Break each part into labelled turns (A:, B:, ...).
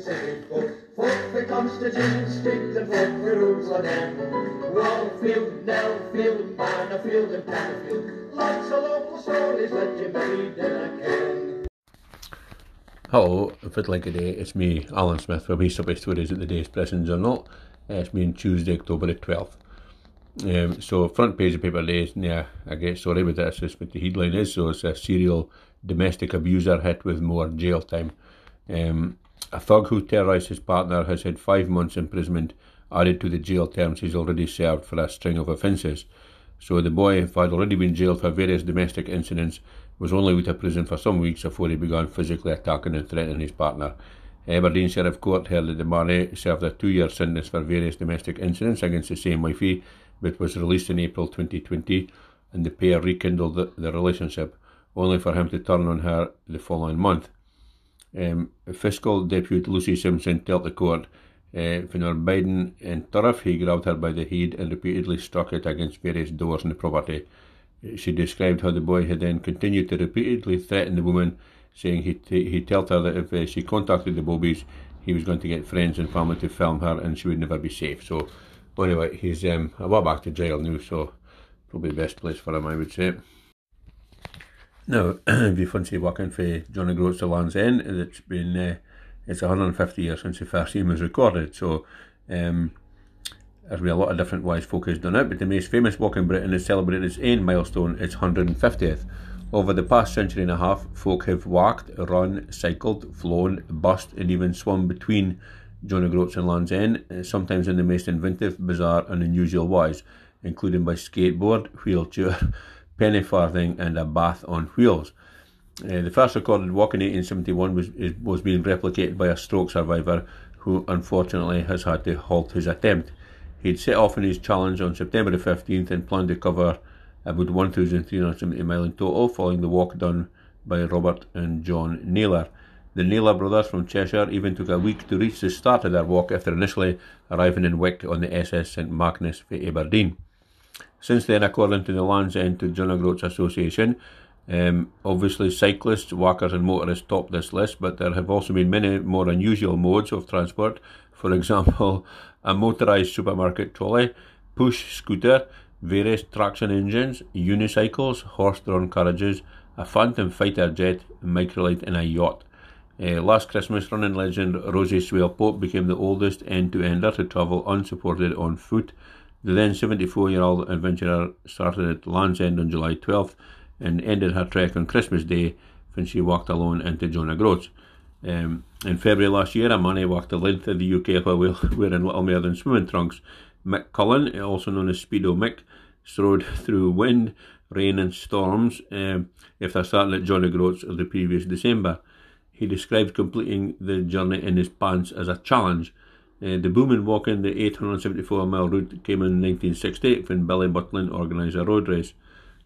A: city folk. Folk for Constantine Lane. Wallfield, Nellfield, and. Lots of local stories.
B: Hello, Fiddling Today, it's me, Alan Smith, from East Subway Stories at the Day's pressings or not. It's me on Tuesday, October the 12th. Um, so, front page of paper today, yeah, I get sorry with this, is what the headline is. So, it's a serial domestic abuser hit with more jail time. Um, a thug who terrorised his partner has had five months imprisonment added to the jail terms he's already served for a string of offences. So the boy, who had already been jailed for various domestic incidents, was only out of prison for some weeks before he began physically attacking and threatening his partner. Aberdeen Sheriff Court held that the man served a two-year sentence for various domestic incidents against the same wifey, but was released in April 2020, and the pair rekindled the, the relationship, only for him to turn on her the following month. Um, Fiscal Deputy Lucy Simpson told the court uh, when Biden in Turriff, he grabbed her by the head and repeatedly struck it against various doors in the property. She described how the boy had then continued to repeatedly threaten the woman, saying he t- he told her that if uh, she contacted the Bobbies, he was going to get friends and family to film her and she would never be safe. So, anyway, he's um, a back to jail now, so probably the best place for him, I would say. Now, if you fancy working for John O'Groats to Land's End, it's been uh, it's 150 years since the first game was recorded, so um, there's been a lot of different ways focused done it, but the most famous walk in Britain is celebrating its own milestone, its 150th. Over the past century and a half, folk have walked, run, cycled, flown, bussed, and even swum between John O'Groats and Land's End, sometimes in the most inventive, bizarre, and unusual ways, including by skateboard, wheelchair, penny farthing, and a bath on wheels. Uh, the first recorded walk in 1871 was, was being replicated by a stroke survivor who unfortunately has had to halt his attempt. He'd set off on his challenge on September the 15th and planned to cover about 1,370 miles in total, following the walk done by Robert and John Naylor. The Naylor brothers from Cheshire even took a week to reach the start of their walk after initially arriving in Wick on the SS St Magnus for Aberdeen. Since then, according to the Land's End to John O'Groats Association, um, obviously, cyclists, walkers, and motorists top this list, but there have also been many more unusual modes of transport. For example, a motorised supermarket trolley, push scooter, various traction engines, unicycles, horse-drawn carriages, a phantom fighter jet, microlight, and a yacht. Uh, last Christmas, running legend Rosie Swale Pope became the oldest end-to-ender to travel unsupported on foot. The then 74-year-old adventurer started at Land's End on July 12th and ended her trek on Christmas Day when she walked alone into John O'Groats. Um, in February last year, a walked the length of the UK while wearing little more than swimming trunks. Mick Cullen, also known as Speedo Mick, strode through wind, rain, and storms um, after starting at John O'Groats the previous December. He described completing the journey in his pants as a challenge. Uh, the booming walking the 874 mile route came in 1968 when Billy Butlin organised a road race.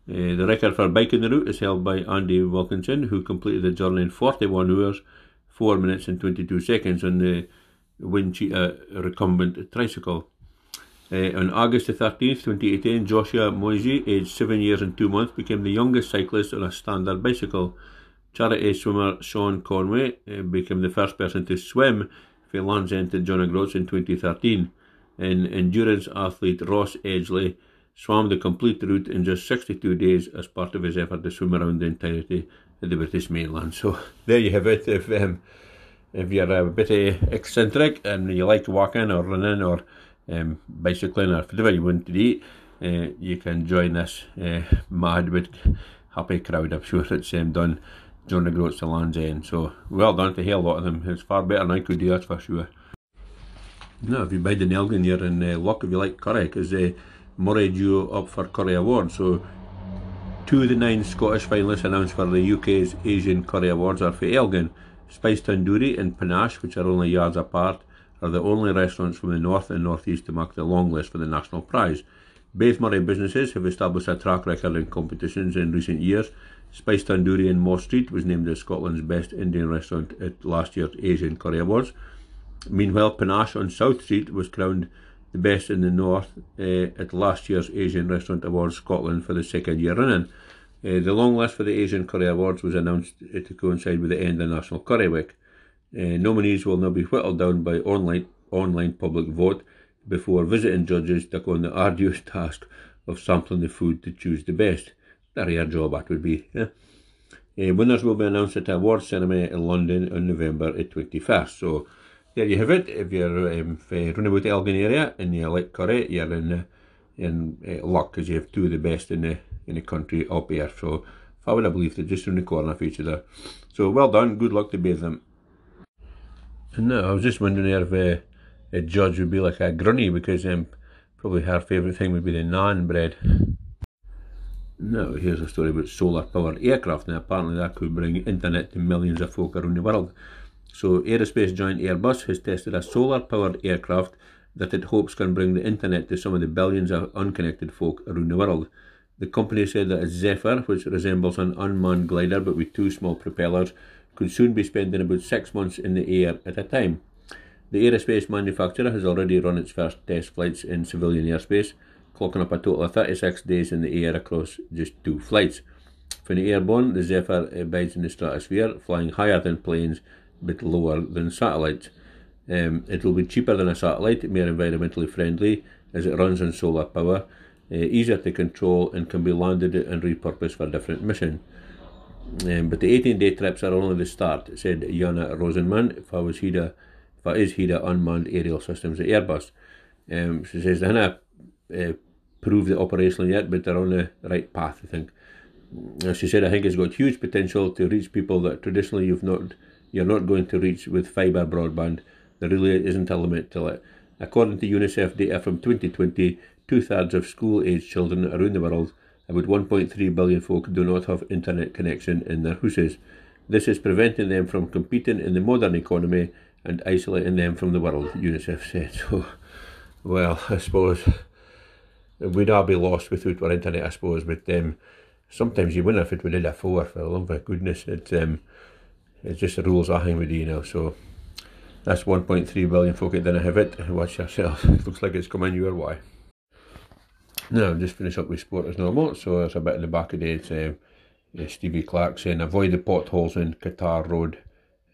B: Uh, the record for biking the route is held by Andy Wilkinson, who completed the journey in 41 hours, 4 minutes and 22 seconds on the Windcheater recumbent tricycle. Uh, on August the 13th, 2018, Joshua Moisey, aged 7 years and 2 months, became the youngest cyclist on a standard bicycle. Charity swimmer Sean Conway uh, became the first person to swim End to John O'Groats in 2013. And endurance athlete Ross Edgley swam the complete route in just 62 days as part of his effort to swim around the entirety of the British mainland. So there you have it. If um, if you're a bit eccentric and you like walking or running or um, bicycling or whatever you want to do, uh, you can join this uh, mad but happy crowd. I'm sure it's um, done John O'Groats to Land's End. So well done to hear a lot of them. It's far better than I could do, that's for sure. Now, if you buy the Elgin, you're in uh, luck if you like curry, because uh, Moray due up for Curry Award. So, two of the nine Scottish finalists announced for the UK's Asian Curry Awards are for Elgin. Spice Tandoori and Panache, which are only yards apart, are the only restaurants from the north and northeast to mark the long list for the national prize. Both Moray businesses have established a track record in competitions in recent years. Spice Tandoori in Moss Street was named as Scotland's best Indian restaurant at last year's Asian Curry Awards. Meanwhile, Panache on South Street was crowned the best in the north uh, at last year's Asian Restaurant Awards Scotland for the second year running. Uh, the long list for the Asian Curry Awards was announced to coincide with the end of National Curry Week. Uh, nominees will now be whittled down by online, online public vote before visiting judges take on the arduous task of sampling the food to choose the best. A rare job that would be. Yeah? Uh, winners will be announced at a awards ceremony in London on November 21st. So there you have it. If you're um, running about the Elgin area and you like curry, you're in, uh, in uh, luck because you have two of the best in the, in the country up here. So if I would have believed it, just around the corner for each other. So well done. Good luck to both of them. And now I was just wondering if uh, a judge would be like a grunny because um, probably her favourite thing would be the naan bread. Now, here's a story about solar powered aircraft. Now, apparently, that could bring internet to millions of folk around the world. So, aerospace giant Airbus has tested a solar powered aircraft that it hopes can bring the internet to some of the billions of unconnected folk around the world. The company said that a Zephyr, which resembles an unmanned glider but with two small propellers, could soon be spending about six months in the air at a time. The aerospace manufacturer has already run its first test flights in civilian airspace, clocking up a total of 36 days in the air across just two flights. For the airborne, the Zephyr abides in the stratosphere, flying higher than planes but lower than satellites. Um, it will be cheaper than a satellite, more environmentally friendly as it runs on solar power, uh, easier to control, and can be landed and repurposed for different missions. Um, but the 18 day trips are only the start, said Jana Rosenmann, if I was here but is here unmanned aerial systems at Airbus. Um, she says haven't uh, proved it operationally yet, but they're on the right path, I think. As she said, I think it's got huge potential to reach people that traditionally you've not you're not going to reach with fibre broadband. There really isn't a limit to it. According to UNICEF data from 2020, two thirds of school aged children around the world, about 1.3 billion folk, do not have internet connection in their houses. This is preventing them from competing in the modern economy and isolating them from the world, UNICEF said. So, well, I suppose we'd all be lost without our internet, I suppose, but um, sometimes you win if it we did a four, for the love of goodness. It, um, it's just the rules I we do, you know, so that's 1.3 billion folk that didn't have it. Watch yourself. It looks like it's coming your way. Now, just finish up with sport as normal. So, there's a bit in the back of the day. Uh, Stevie Clarke saying, avoid the potholes in Qatar Road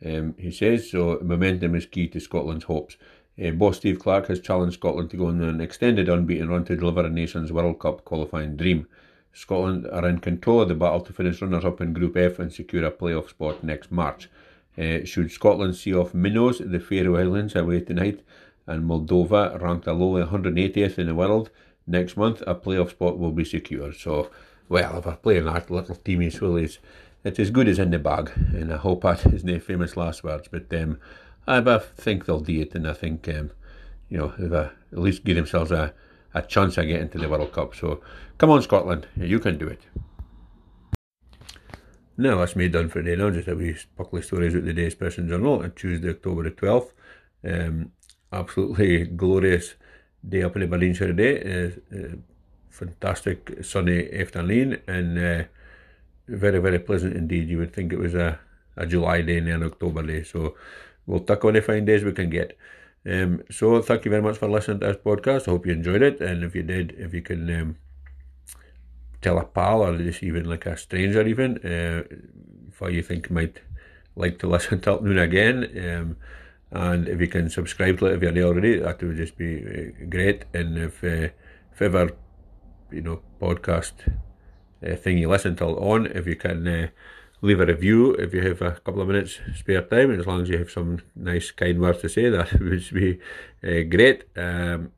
B: um, he says so. Momentum is key to Scotland's hopes. Uh, boss Steve Clarke has challenged Scotland to go on an extended unbeaten run to deliver a nation's World Cup qualifying dream. Scotland are in control of the battle to finish runners up in Group F and secure a playoff spot next March. Uh, should Scotland see off Minnows, the Faroe Islands, away tonight, and Moldova, ranked a lowly 180th in the world, next month a playoff spot will be secured. So, well, if we're playing that little teamy swillies, it's as good as in the bag, and I hope that is no famous last words. But um, I, think they'll do it, and I think um, you know they've uh, at least give themselves a, a chance of getting to the World Cup. So come on, Scotland, you can do it. Now that's me done for today. Now just a wee of stories out the day's Press and Journal on Tuesday, October the twelfth. Um, absolutely glorious day up in the Aberdeenshire today. Uh, uh, fantastic sunny afternoon and. Uh, very, very pleasant indeed. You would think it was a, a July day and an October day. So we'll tuck on the fine days we can get. Um, so thank you very much for listening to this podcast. I hope you enjoyed it. And if you did, if you can um, tell a pal or just even like a stranger even, uh, if you think might like to listen to it noon again. Um, and if you can subscribe to it if you're not already, that would just be uh, great. And if, uh, if ever, you know, podcast uh, thing you listen to on. If you can uh, leave a review, if you have a couple of minutes spare time, and as long as you have some nice kind words to say, that would be uh, great. Um,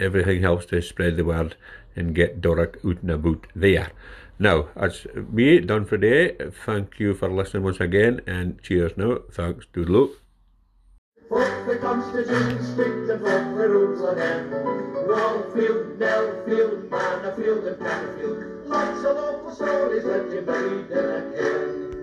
B: everything helps to spread the word and get Doric out and about there. Now, that's me done for today. Thank you for listening once again, and cheers now. Thanks, doodle.
A: Fuck the Constitution, the rules and. Lots of local stories that you made in a can.